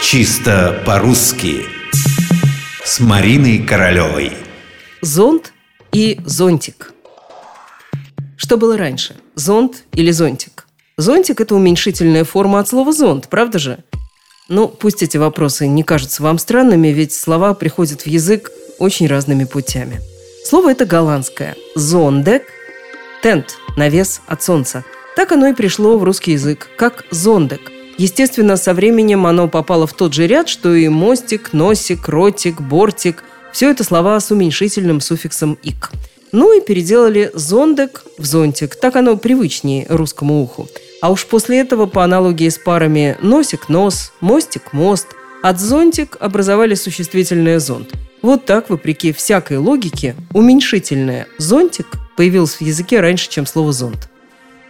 Чисто по-русски С Мариной Королевой Зонт и зонтик Что было раньше? Зонт или зонтик? Зонтик – это уменьшительная форма от слова «зонт», правда же? Ну, пусть эти вопросы не кажутся вам странными, ведь слова приходят в язык очень разными путями. Слово это голландское. Зондек – тент, навес от солнца. Так оно и пришло в русский язык, как зондек – Естественно, со временем оно попало в тот же ряд, что и мостик, носик, ротик, бортик. Все это слова с уменьшительным суффиксом «ик». Ну и переделали зондек в зонтик. Так оно привычнее русскому уху. А уж после этого, по аналогии с парами носик-нос, мостик-мост, от зонтик образовали существительное зонт. Вот так, вопреки всякой логике, уменьшительное «зонтик» появилось в языке раньше, чем слово «зонт».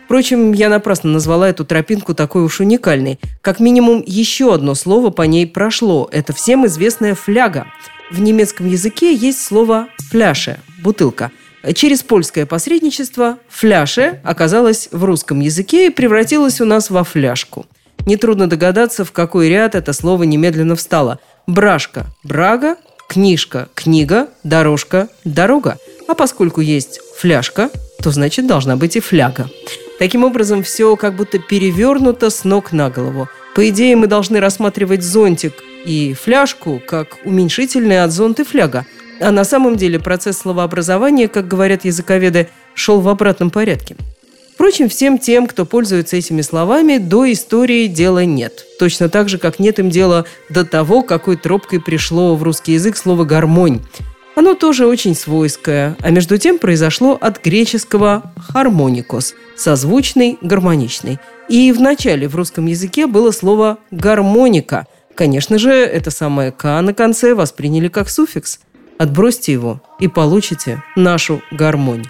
Впрочем, я напрасно назвала эту тропинку такой уж уникальной. Как минимум, еще одно слово по ней прошло. Это всем известная фляга. В немецком языке есть слово «фляше» – бутылка. Через польское посредничество «фляше» оказалось в русском языке и превратилось у нас во фляжку. Нетрудно догадаться, в какой ряд это слово немедленно встало. Брашка – брага, книжка – книга, дорожка – дорога. А поскольку есть фляжка, то значит должна быть и фляга. Таким образом, все как будто перевернуто с ног на голову. По идее, мы должны рассматривать зонтик и фляжку как уменьшительные от зонт фляга. А на самом деле процесс словообразования, как говорят языковеды, шел в обратном порядке. Впрочем, всем тем, кто пользуется этими словами, до истории дела нет. Точно так же, как нет им дела до того, какой тропкой пришло в русский язык слово «гармонь». Оно тоже очень свойское, а между тем произошло от греческого «хармоникос» – созвучный, гармоничный. И в начале в русском языке было слово «гармоника». Конечно же, это самое «к» на конце восприняли как суффикс. Отбросьте его и получите нашу гармонь.